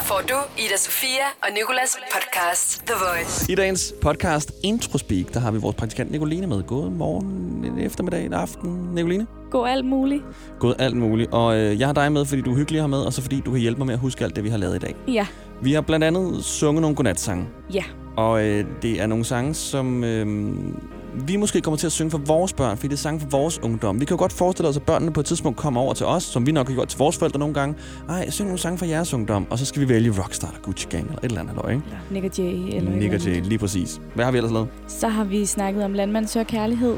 Her får du Ida Sofia og Nikolas podcast The Voice. I dagens podcast Introspeak, der har vi vores praktikant Nicoline med. God morgen, en eftermiddag, en aften, Nicoline. Gå alt muligt. God alt muligt. Og øh, jeg har dig med, fordi du er hyggelig have med, og så fordi du kan hjælpe mig med at huske alt det, vi har lavet i dag. Ja. Vi har blandt andet sunget nogle godnatsange. Ja. Og øh, det er nogle sange, som øh, vi måske kommer til at synge for vores børn, fordi det er sange for vores ungdom. Vi kan jo godt forestille os, at børnene på et tidspunkt kommer over til os, som vi nok har gjort til vores forældre nogle gange. Ej, syng nogle sange for jeres ungdom, og så skal vi vælge Rockstar eller Gucci Gang eller et eller andet, halløj, ikke? Nick og Jay. Eller Nick eller Jay, lige præcis. Hvad har vi ellers lavet? Så har vi snakket om landmand søger kærlighed.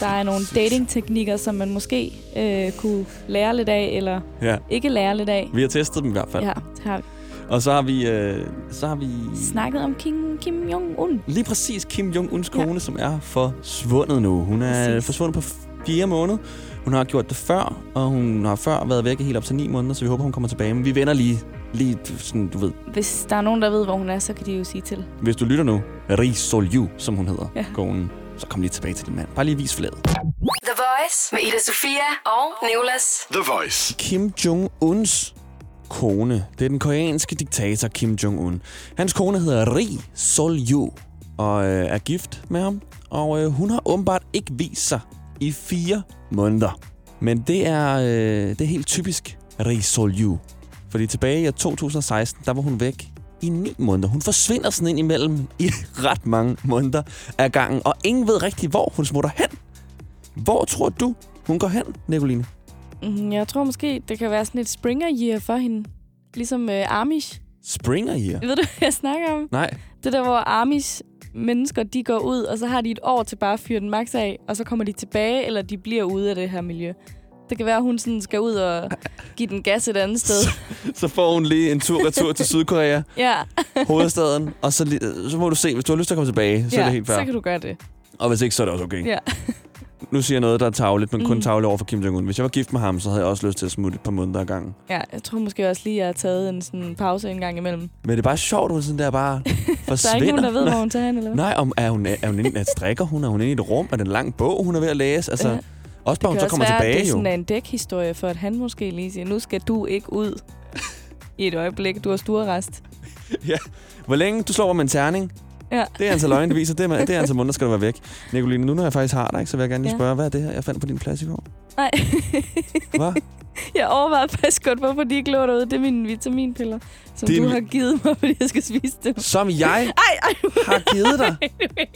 Der er nogle datingteknikker, som man måske øh, kunne lære lidt af, eller Ja, ikke lære lidt af. vi har testet dem i hvert fald. Ja, det har vi. Og så har vi, øh, så har vi Snakket om Kim, Kim Jong-un. lige præcis Kim Jong-uns Ja. kone, som er forsvundet nu. Hun er Præcis. forsvundet på fire måneder. Hun har gjort det før, og hun har før været væk i helt op til ni måneder, så vi håber, hun kommer tilbage. Men vi vender lige, lige sådan, du ved, Hvis der er nogen, der ved, hvor hun er, så kan de jo sige til. hvis du lytter nu, Ri Solju, som hun hedder, ja. Ja. konen, så kom lige tilbage til din mand. Bare lige vis fladet. The Voice med Ida Sofia og Nikolas. The Voice. Kim Jong-uns kone, det er den koreanske diktator Kim Jong-un. Hans kone hedder Ri Sol-ju og øh, er gift med ham. Og øh, hun har åbenbart ikke vist sig i fire måneder. Men det er, øh, det er helt typisk Ri Sol-ju. Fordi tilbage i 2016, der var hun væk i ni måneder. Hun forsvinder sådan ind imellem i ret mange måneder af gangen. Og ingen ved rigtig, hvor hun smutter hen. Hvor tror du, hun går hen, Nicoline? Mm, Jeg tror måske, det kan være sådan et springer year for hende. Ligesom øh, Amish. Springer her? Ved du, hvad jeg snakker om? Nej. Det der, hvor Amish mennesker, de går ud, og så har de et år til bare at fyre den max af, og så kommer de tilbage, eller de bliver ude af det her miljø. Det kan være, at hun sådan skal ud og give den gas et andet sted. Så får hun lige en tur-retur til Sydkorea, Ja, hovedstaden, og så, så må du se, hvis du har lyst til at komme tilbage, så ja er det helt fair. så kan du gøre det. Og hvis ikke, så er det også okay. Ja. Nu siger jeg noget, der er tavligt, men kun Mm. tavligt over for Kim Jong-un. Hvis jeg var gift med ham, så havde jeg også lyst til at smutte et par måneder ad gangen. ja, jeg tror måske også lige, at jeg har taget en sådan pause en gang imellem. Men det er bare sjovt, at hun sådan der bare forsvinder. Der er ikke nogen, der ved, hvor hun tager hen, eller hvad? Nej, om, er hun, er hun inde, at strikker hun? Er hun inde i et rum? Er det en lang bog, hun er ved at læse? Altså, Ja. også bare, hun så kommer være, tilbage at det er jo. sådan en dækhistorie for, at han måske lige siger, nu skal du ikke ud i et øjeblik. Du har stuerrest. Hvor længe du slår med en terning, Ja. det er antal øjne, det viser. Det er, det er antal måneder, skal du være væk. Nicoline, nu når jeg faktisk har dig, så vil jeg gerne lige Ja. spørge, hvad er det her, jeg fandt på din plads i går? Nej. Hvad? jeg overvejede faktisk godt, hvorfor de ikke lå derude. Det er mine vitaminpiller, som Din- du har givet mig, fordi jeg skal spise dem. Som jeg Ej, ej. har givet dig.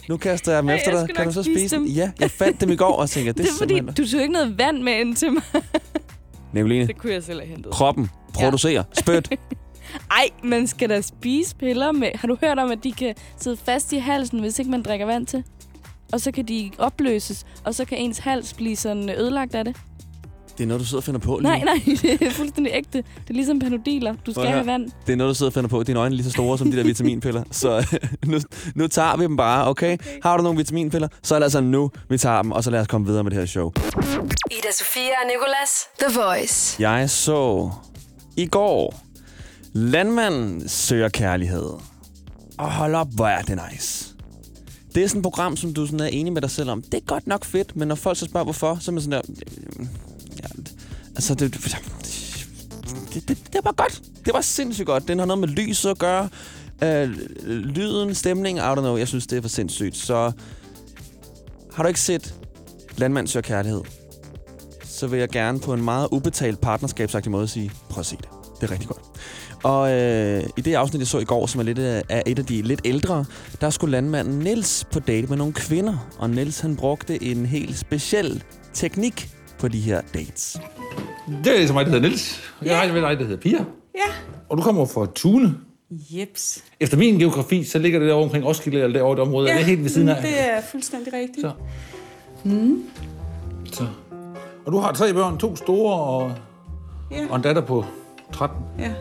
Nu kaster jeg dem Ej, efter dig. Kan du så spise dem? dem. Ja, jeg fandt dem i går og tænkte, det, Det er fordi, simpelthen- du tog ikke noget vand med ind til mig. Nicoline, Det kunne jeg selv have hentet. kroppen producerer spyt. Ej, man skal da spise piller med. Har du hørt om, at de kan sidde fast i halsen, hvis ikke man drikker vand til? Og så kan de opløses, og så kan ens hals blive sådan ødelagt af det. Det er noget, du sidder og finder på lige Nej, nej, det er fuldstændig ægte. Det er ligesom panodiler. Du skal have vand. Det er noget, du sidder og finder på. Dine øjne er lige så store som de der vitaminpiller. Så nu, nu tager vi dem bare, okay? okay? Har du nogle vitaminpiller, så er det altså nu, vi tager dem, og så lad os komme videre med det her show. Ida Sofia og Nikolas. The Voice. Jeg så i går Landmanden søger kærlighed. Og hold op, hvor er det nice. Det er sådan et program, som du sådan er enig med dig selv om. Det er godt nok fedt, men når folk så spørger, hvorfor, så er man sådan der... Øh, ja, altså, det, det, det, det, det var godt. Det var sindssygt godt. Den har noget med lyset at gøre. Øh, lyden, stemning, I don't know. Jeg synes, det er for sindssygt. Så har du ikke set Landmand søger kærlighed, så vil jeg gerne på en meget ubetalt partnerskabsagtig måde sige, prøv at se det. Det er rigtig godt. Og øh, i det afsnit, jeg så i går, som er lidt af, af et af de lidt ældre, der skulle landmanden Nils på date med nogle kvinder. Og Nils han brugte en helt speciel teknik på de her dates. Det er så mig, der hedder Niels. Jeg har med dig, der hedder Pia. Ja. Og du kommer fra Tune. Jeps. Efter min geografi, så ligger det derovre omkring Roskilde, eller derovre i det område. Ja. Er det helt ved siden af? Det er fuldstændig rigtigt. Så. Så. Og du har tre børn, to store og, Ja. og en datter på 13. Ja.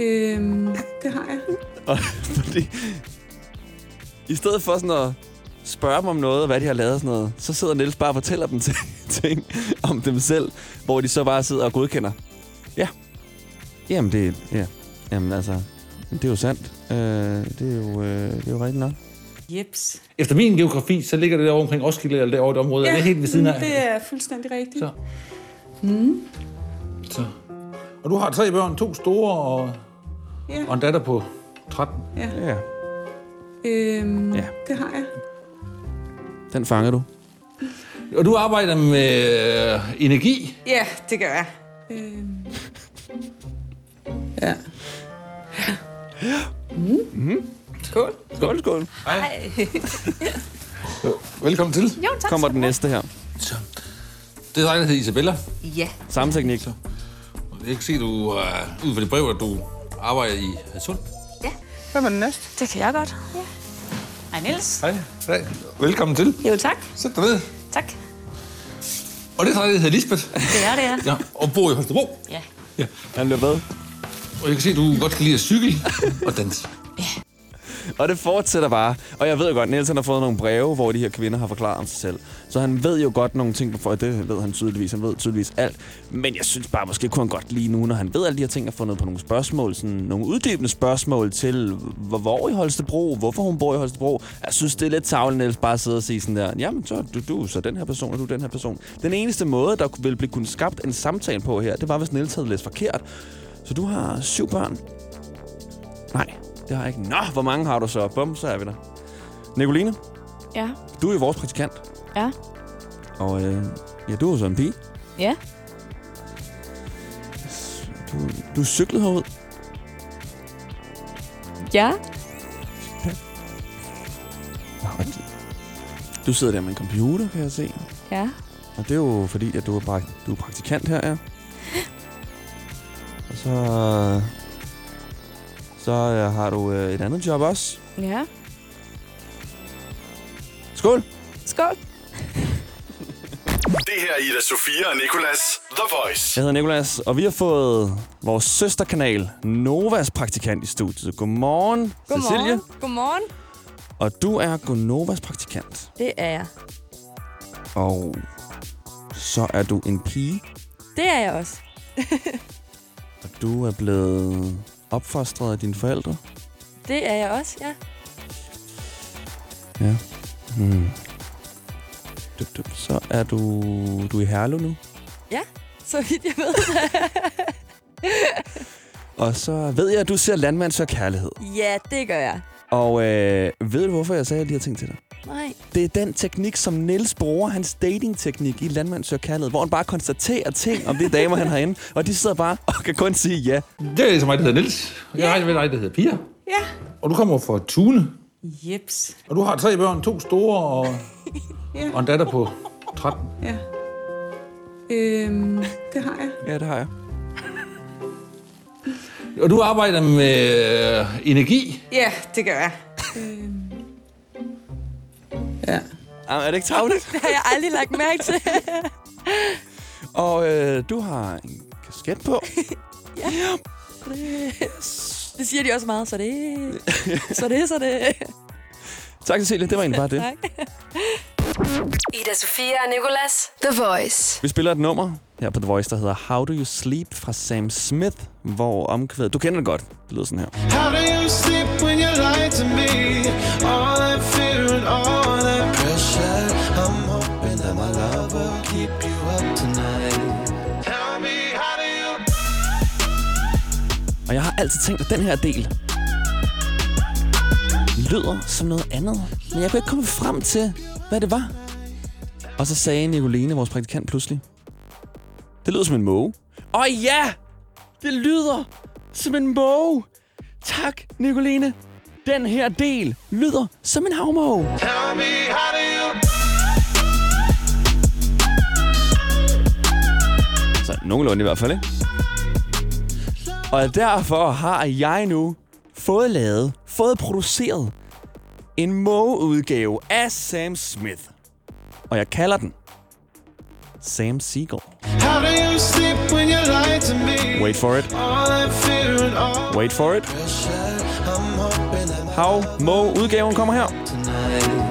Øhm, det har jeg. Og fordi, i stedet for sådan at spørge dem om noget, og hvad de har lavet og sådan noget, så sidder Niels bare og fortæller dem ting, ting om dem selv, hvor de så bare sidder og godkender. Ja. Jamen, det, ja. Jamen, altså, det er jo sandt. Øh, det, er jo, øh, det er jo rigtigt nok. Jeps. Efter min geografi, så ligger det derovre omkring Roskilde, eller derovre i det område. Ja. Er det helt ved siden af? Det er fuldstændig rigtigt. Så. Så. Og du har tre børn, to store og, Ja. Og en datter på 13. Ja, Øhm, Ja. Det har jeg. den fanger du. Og du arbejder med øh, energi. Ja, det gør jeg. Øhm. Ja. Skål. Skål, skål. Velkommen til. Jo, tak. Kommer den næste her. Så. Det er dig, der hedder Isabella. Ja. Samme teknik. Og Jeg kan se, du uh, ud fra det brev, at du arbejder i Hadsund. Hvem er den næste? Det kan jeg godt. Ja. Hej, Niels. Hej. Hej. Velkommen til. Jo, tak. Sæt dig ned. Tak. Og det er der hedder Lisbeth. Det er det, ja. Ja, og bor i Holstebro. Ja. Ja. Han bliver ved. Og jeg kan se, at du godt kan lide at cykle og danse. Og det fortsætter bare. Og jeg ved jo godt, Niels han har fået nogle breve, hvor de her kvinder har forklaret om sig selv. Så han ved jo godt nogle ting, for det ved han tydeligvis. Han ved tydeligvis alt. Men jeg synes bare, måske kunne han godt lige nu, når han ved alle de her ting, at få noget på nogle spørgsmål. Sådan nogle uddybende spørgsmål til, hvor, hvor i Holstebro, hvorfor hun bor i Holstebro. Jeg synes, det er lidt tavlen, Niels, bare at sidde og sige sådan der, jamen, så du, du så den her person, og du den her person. Den eneste måde, der ville blive kunne skabt en samtale på her, det var, hvis Niels havde læst forkert. Så du har syv børn. Nej, det har jeg ikke. Nå, hvor mange har du så? Bum, så er vi der. Nicoline, Ja. du er jo vores praktikant. Ja. Og øh, ja, du er jo så en pige. Ja. Du, du cyklede herud. Ja. Du sidder der med en computer, kan jeg se. Ja. Og det er jo fordi, at du er, du er praktikant her, ja. Og så... Så øh, har du øh, et andet job også. Ja. Skål! Skål. Det her er Ida Sofia og Nicolas The Voice. Jeg hedder Nikolas, og vi har fået vores søsterkanal, Novas praktikant i studiet. Godmorgen, Cecilie. Godmorgen. Og du er Gonovas praktikant. Det er jeg. Og så er du en pige, Det er jeg også. og du er blevet opfostret af dine forældre. Det er jeg også, ja. Ja. Hmm. Dup, dup. Så er du, du er i Herlev nu. Så vidt jeg ved. Og så ved jeg, at du ser landmand søger kærlighed. ja, det gør jeg. Og øh, ved du, hvorfor jeg sagde de her ting til dig? Nej. Det er den teknik, som Niels bruger, hans datingteknik i Landmand søger kærlighed, hvor han bare konstaterer ting om de damer, han har inde, og de sidder bare og kan kun sige ja. Det er så mig, der hedder Niels. Jeg har med dig, der hedder Pia. Ja. Og du kommer fra Tune. Jeps. Og du har tre børn, to store og, Ja. og en datter på 13. Ja. Øhm, det har jeg. Ja, det har jeg. Og du arbejder med øh, energi. Ja, det gør jeg. øhm. Ja. Jamen, er det ikke travlt? Det har jeg aldrig lagt mærke til. og øh, du har en kasket på. Det siger de også meget, så det... Så det, så det... Tak, Cecilie. Det var egentlig bare det. Tak. Ida Sofia og Nicolas The Voice. Vi spiller et nummer her på The Voice, der hedder How Do You Sleep fra Sam Smith, hvor omkvædet... Du kender det godt. Det lyder sådan her. How do you sleep when you lie to me? All that fear and all keep you up tonight. Tell me, how do you Og jeg har altid tænkt, at den her del lyder som noget andet. Men jeg kunne ikke komme frem til, hvad det var. Og så sagde Nicoline, vores praktikant, pludselig. Det lyder som en måge. Og ja! Det lyder som en måge. Tak, Nicoline. Den her del lyder som en havmåge. tell me, how nogenlunde i hvert fald, ikke? Og derfor har jeg nu fået lavet, fået produceret en mågeudgave af Sam Smith. Og jeg kalder den Sam Seagull. Wait for it. Wait for it. How mågeudgaven kommer her.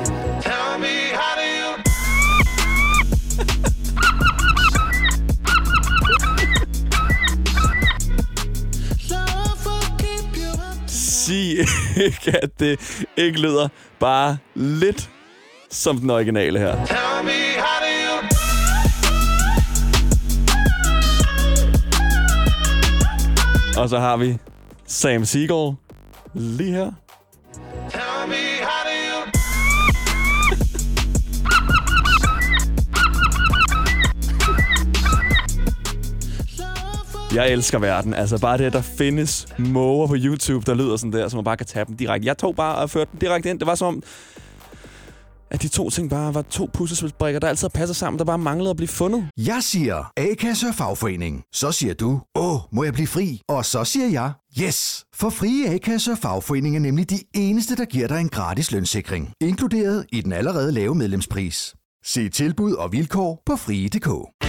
Up Sig ikke, at det ikke lyder bare lidt som den originale her. Tell me, how Og så har vi Sam Siegel. Lige her. Jeg elsker verden. Altså bare det, at der findes måger på YouTube, der lyder sådan der, så man bare kan tage dem direkte. Jeg tog bare og førte dem direkte ind. Det var som om, at de to ting bare var to puslespilsbrikker, der altid passer sammen, der bare manglede at blive fundet. Jeg siger A-kasse og fagforening. Så siger du, åh, må jeg blive fri? Og så siger jeg, yes! For frie A-kasse og fagforening er nemlig de eneste, der giver dig en gratis lønssikring. Inkluderet i den allerede lave medlemspris. Se tilbud og vilkår på frie.dk.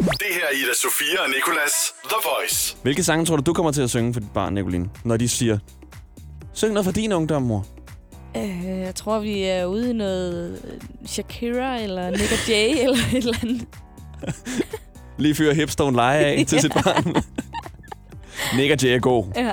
Det her er Ida Sofia og Nicolas The Voice. Hvilke sange tror du, du kommer til at synge for dit barn, Nicoline? Når de siger, syng noget for din ungdom, mor. Øh, jeg tror, vi er ude i noget Shakira eller Nick og Jay eller et eller andet. Lige fyre hipstone lege af til sit barn. Nick og Jay er god. Ja.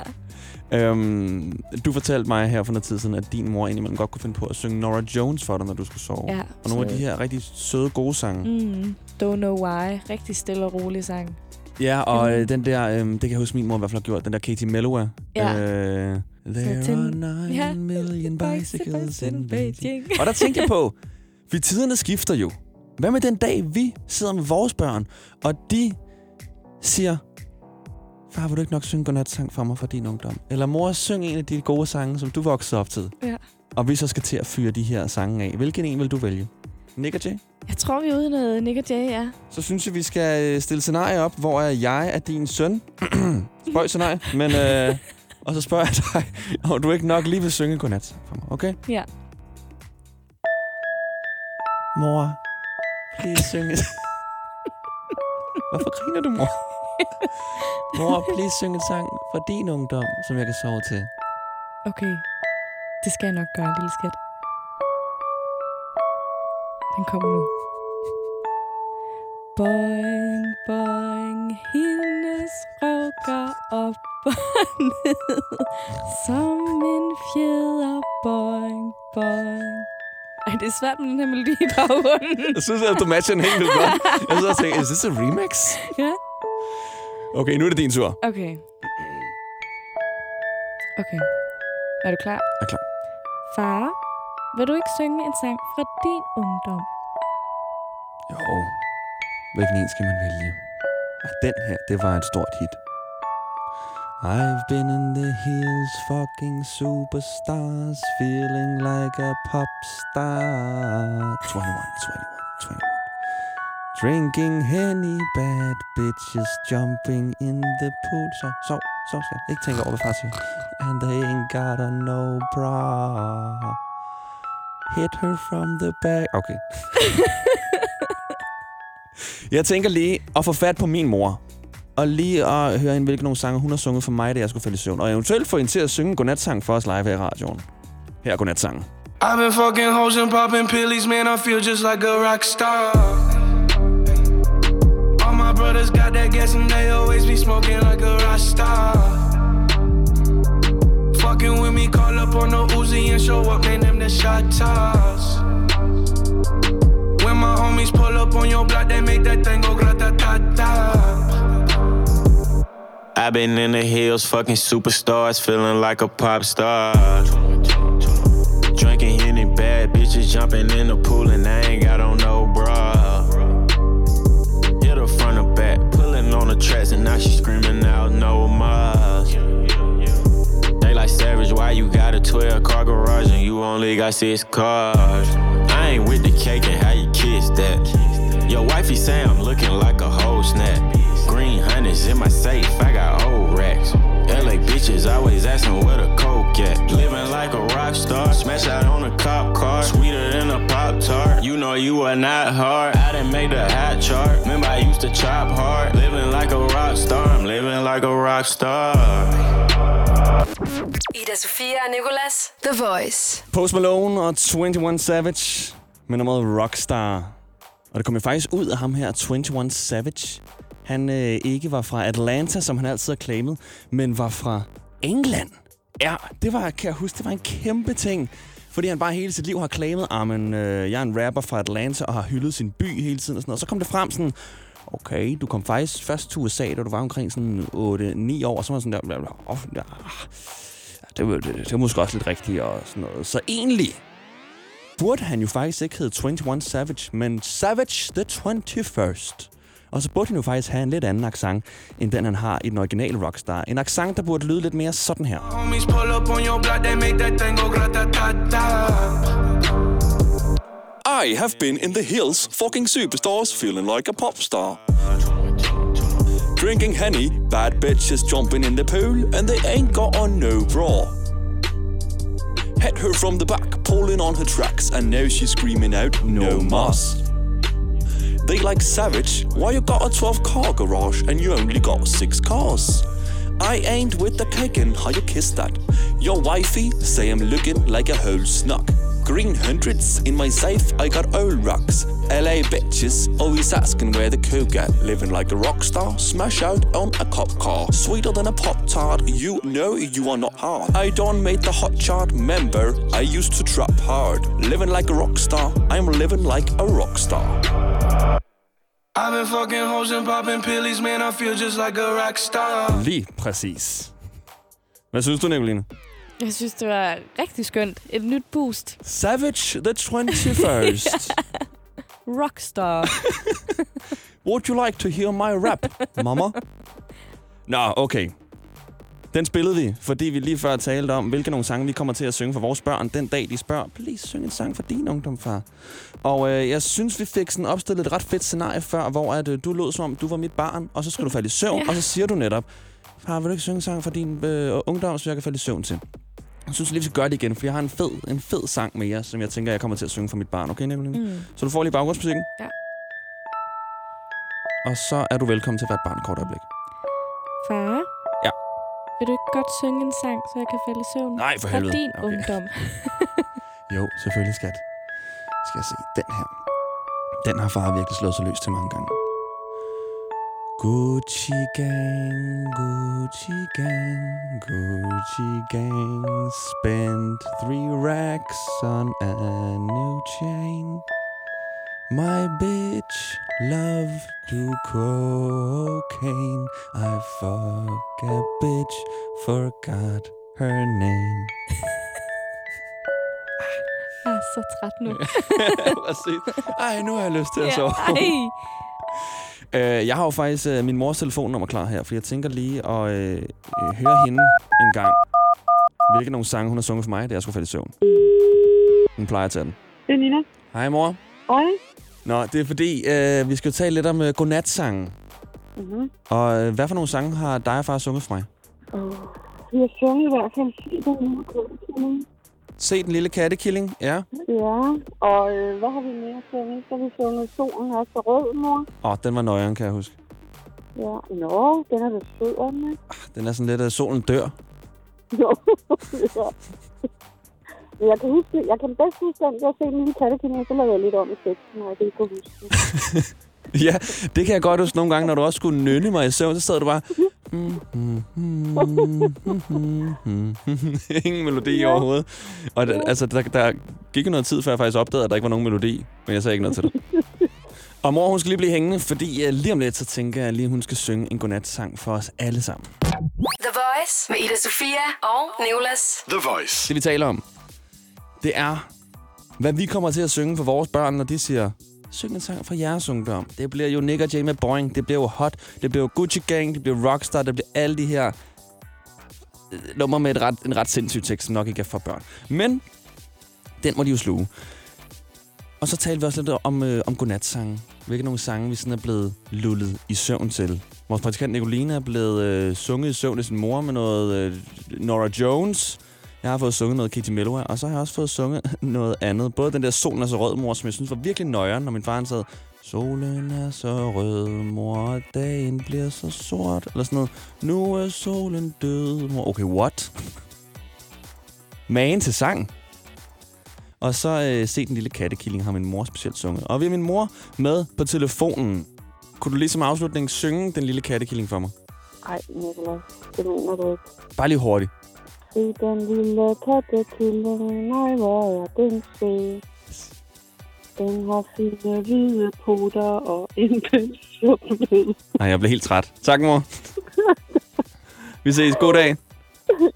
Øhm, du fortalte mig her for noget tid siden, at din mor indimellem godt kunne finde på at synge Nora Jones for dig, når du skulle sove. Ja, og nogle af de her rigtig søde, gode sange. Mm, don't know why. Rigtig stille og rolig sang. Ja, og øh, den der, øh, det kan jeg huske, min mor i hvert fald har gjort, den der Katie Melua. Ja. Øh, There Så are nine Ja. million bicycles in Beijing. Beijing. Og der tænkte jeg på, vi tiderne skifter jo. Hvad med den dag, vi sidder med vores børn, og de siger, far, vil du ikke nok synge godnatsang for mig for din ungdom? Eller mor, syng en af de gode sange, som du voksede op til. Ja. Og vi så skal til at fyre de her sange af. Hvilken en vil du vælge? Nick og Jay? Jeg tror, vi er ude noget Nick og Jay, ja. Så synes jeg, vi skal øh, stille scenarie op, hvor er jeg er din søn. Spøj scenarie, men... Øh, og så spørger jeg dig, om du ikke nok lige vil synge godnat for mig, okay? Ja. Mor, please synge. Hvorfor griner du, mor? Mor, please synge en sang fra din ungdom, som jeg kan sove til. Okay. Det skal jeg nok gøre, lille skat. Den kommer nu. Boing, boing, hendes røv går op og ned, som en fjeder, boing, boing. Ej, det er svært med den her melodi i baggrunden. Jeg synes, at du matcher den helt vildt godt. Jeg og tænker, is this a remix? ja. Okay, nu er det din tur. Okay. Okay. Er du klar? Jeg er klar. Far, vil du ikke synge en sang fra din ungdom? Jo. Hvilken en skal man vælge? Og den her, det var et stort hit. I've been in the hills, fucking superstars, feeling like a pop star. 21, 21, 21. Drinking Henny, bad bitches jumping in the pool. Så, så, så skal Ikke tænke over, hvad far siger. And they ain't got a no bra. Hit her from the back. Okay. Jeg tænker lige at få fat på min mor. Og lige at høre hende, hvilke nogle sange hun har sunget for mig, da jeg skulle falde i søvn. Og eventuelt få hende til at synge en godnatsang for os live her i radioen. Her er godnatsangen. I've been fucking hoes and popping pillies, man. I feel just like a rock star. That gas and they always be smoking like a rock star. Fucking with me, call up on the Uzi and show up, man. Them the shot toss. When my homies pull up on your block, they make that thing go grata ta ta. I've been in the hills, fucking superstars, feeling like a pop star. Drinking Henny, bad bitches jumping in the pool, and I ain't got stars and you only got six cars. I ain't with the cake and how you kiss that. Your wifey say I'm looking like a whole snap. Green hundreds in my safe, I got old racks. LA bitches always asking where the coke at. Living like a rock star, smash out on a cop car, sweeter than a pop tart. You know you are not hard. I didn't make the hot chart. Remember I used to chop hard. Living like a rock star, I'm living like a rock star. Ida Sofia og Nicolas. The Voice. Post Malone og 21 Savage med nummeret Rockstar. Og det kom jo faktisk ud af ham her, 21 Savage. Han øh, ikke var fra Atlanta, som han altid har claimet, men var fra England. Ja, det var, kan jeg huske, det var en kæmpe ting. Fordi han bare hele sit liv har claimet, at øh, jeg er en rapper fra Atlanta og har hyldet sin by hele tiden og sådan noget. Så kom det frem sådan, okay, du kom faktisk først til USA, da du var omkring sådan 8-9 år, og så var sådan der, bla, bla, oh, ja, det, var- det, det var måske også lidt rigtigt og sådan noget. Så egentlig burde han jo faktisk ikke hedde 21 Savage, men Savage the 21st. Og så burde han jo faktisk have en lidt anden accent, end den han har i den originale Rockstar. En accent, der burde lyde lidt mere sådan her. I have been in the hills, fucking superstars, feeling like a pop star. Drinking honey, bad bitches jumping in the pool, and they ain't got on no bra. Hit her from the back, pulling on her tracks, and now she's screaming out, no mas. They like savage, why you got a 12 car garage and you only got 6 cars? I ain't with the kicking, how you kiss that? Your wifey say I'm looking like a whole snuck. Green hundreds in my safe, I got old rocks. LA bitches always asking where the coke at. Living like a rock star, smash out on a cop car. Sweeter than a pop tart, you know you are not hard. I don't make the hot chart member, I used to trap hard. Living like a rock star, I'm living like a rock star. I've been fucking hoes and popping pillies, man, I feel just like a rock star. Lige præcis. Hvad synes du, Nicoline? Jeg synes, det var rigtig skønt. Et nyt boost. Savage the 21st. Rockstar. Would you like to hear my rap, mama? Nå, okay. Den spillede vi, fordi vi lige før talte om, hvilke nogle sange vi kommer til at synge for vores børn den dag, de spørger, please syng en sang for din ungdom, far. Og øh, jeg synes, vi fik sådan opstillet et ret fedt scenarie før, hvor at, øh, du lød som om, du var mit barn, og så skal du falde i søvn, Ja. og så siger du netop, far, vil du ikke synge en sang for din øh, ungdom, så jeg kan falde i søvn til? Jeg synes lige, vi skal gøre det igen, for jeg har en fed, en fed sang mere, som jeg tænker, jeg kommer til at synge for mit barn. Okay, Nicoline? Mm. Så du får lige baggrundsmusikken. Ja. Og så er du velkommen til at være et barn kort øjeblik. Far? Ja. Vil du ikke godt synge en sang, så jeg kan falde i søvn? Nej, for helvede. din Okay. ungdom. Jo, selvfølgelig, skat. Skal jeg se den her. Den har far virkelig slået sig løs til mange gange. Gucci gang, Gucci gang, Gucci gang Spent three racks on a new chain My bitch loved to cocaine I fuck a bitch, forgot her name Jeg er så træt nu. Ej, nu har jeg lyst til at sove. Ej. Øh, jeg har jo faktisk øh, min mors telefonnummer klar her, for jeg tænker lige at øh, øh, høre hende en gang, hvilke nogle sange hun har sunget for mig, da jeg skulle falde i søvn. Hun plejer at tage den. Det er Nina. Hej, mor. Hej. Nå, det er fordi, øh, vi skal jo tale lidt om øh, godnatsange. Mm-hmm. Og øh, hvad for nogle sange har dig og far sunget for mig? Oh. Vi har sunget i hvert fald se den lille kattekilling, ja. Ja, og øh, hvad har vi mere sunget? Så har vi sunget Solen er så rød, mor. Åh, oh, den var nøjeren, kan jeg huske. Ja, nå, den er da sød, med. Den er sådan lidt, at solen dør. Jo, ja. Jeg kan huske, jeg kan bedst huske den, jeg ser den lille kattekilling, så lavede jeg lidt om i teksten, og det kunne huske. den. Ja, det kan jeg godt huske nogle gange, når du også skulle nynne mig i søvn, så sad du bare... Ingen melodi Ja. overhovedet. Og der, altså, der, der gik jo noget tid, før jeg faktisk opdagede, at der ikke var nogen melodi. Men jeg sagde ikke noget til dig. Og mor, hun skal lige blive hængende, fordi uh, lige om lidt, så tænker jeg lige, at hun skal synge en godnat-sang for os alle sammen. The Voice med Ida Sofia og Nicolas. The Voice. Det vi taler om, det er, hvad vi kommer til at synge for vores børn, når de siger, syng en sang fra jeres ungdom. Det bliver jo Nick og Jay med Boring. det bliver jo Hot, det bliver jo Gucci Gang, det bliver Rockstar, det bliver alle de her øh, nummer med et ret, en ret sindssyg tekst, som nok ikke er for børn. Men Den må de jo sluge. Og så talte vi også lidt om, øh, om godnatsange. Hvilke nogle sange, vi sådan er blevet lullet i søvn til. Vores praktikant Nicolina er blevet øh, sunget i søvn af sin mor med noget øh, Nora Jones. Jeg har fået sunget noget Katie Melua, og så har jeg også fået sunget noget andet. Både den der Solen er så rød, mor, som jeg synes var virkelig nøjeren, når min far han sad, Solen er så rød, mor, dagen bliver så sort. Eller sådan noget. Nu er solen død, mor. Okay, what? Magen til sang. Og så øh, se den lille kattekilling, har min mor specielt sunget. Og vi har min mor med på telefonen. Kunne du lige som afslutning synge den lille kattekilling for mig? Ej, Nicolás, det mener du ikke. Bare lige hurtigt. Se den lille kattekilling, nej, hvor er den sød. Den har fine hvide poter og en pensjonlød. Nej, jeg blev helt træt. Tak, mor. vi ses. God dag.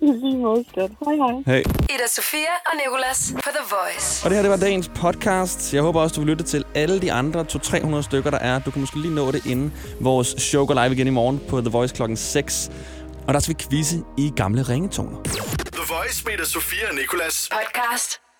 I lige måde, skat. Hej, hej. Hej. Ida Sofia og Nicolas på The Voice. Og det her, det var dagens podcast. Jeg håber også, du vil lytte til alle de andre 200-300 stykker, der er. Du kan måske lige nå det inden vores show går live igen i morgen på The Voice klokken 6. Og der skal vi quizze i gamle ringetoner. The Voice med Sofia og Nicolas. Podcast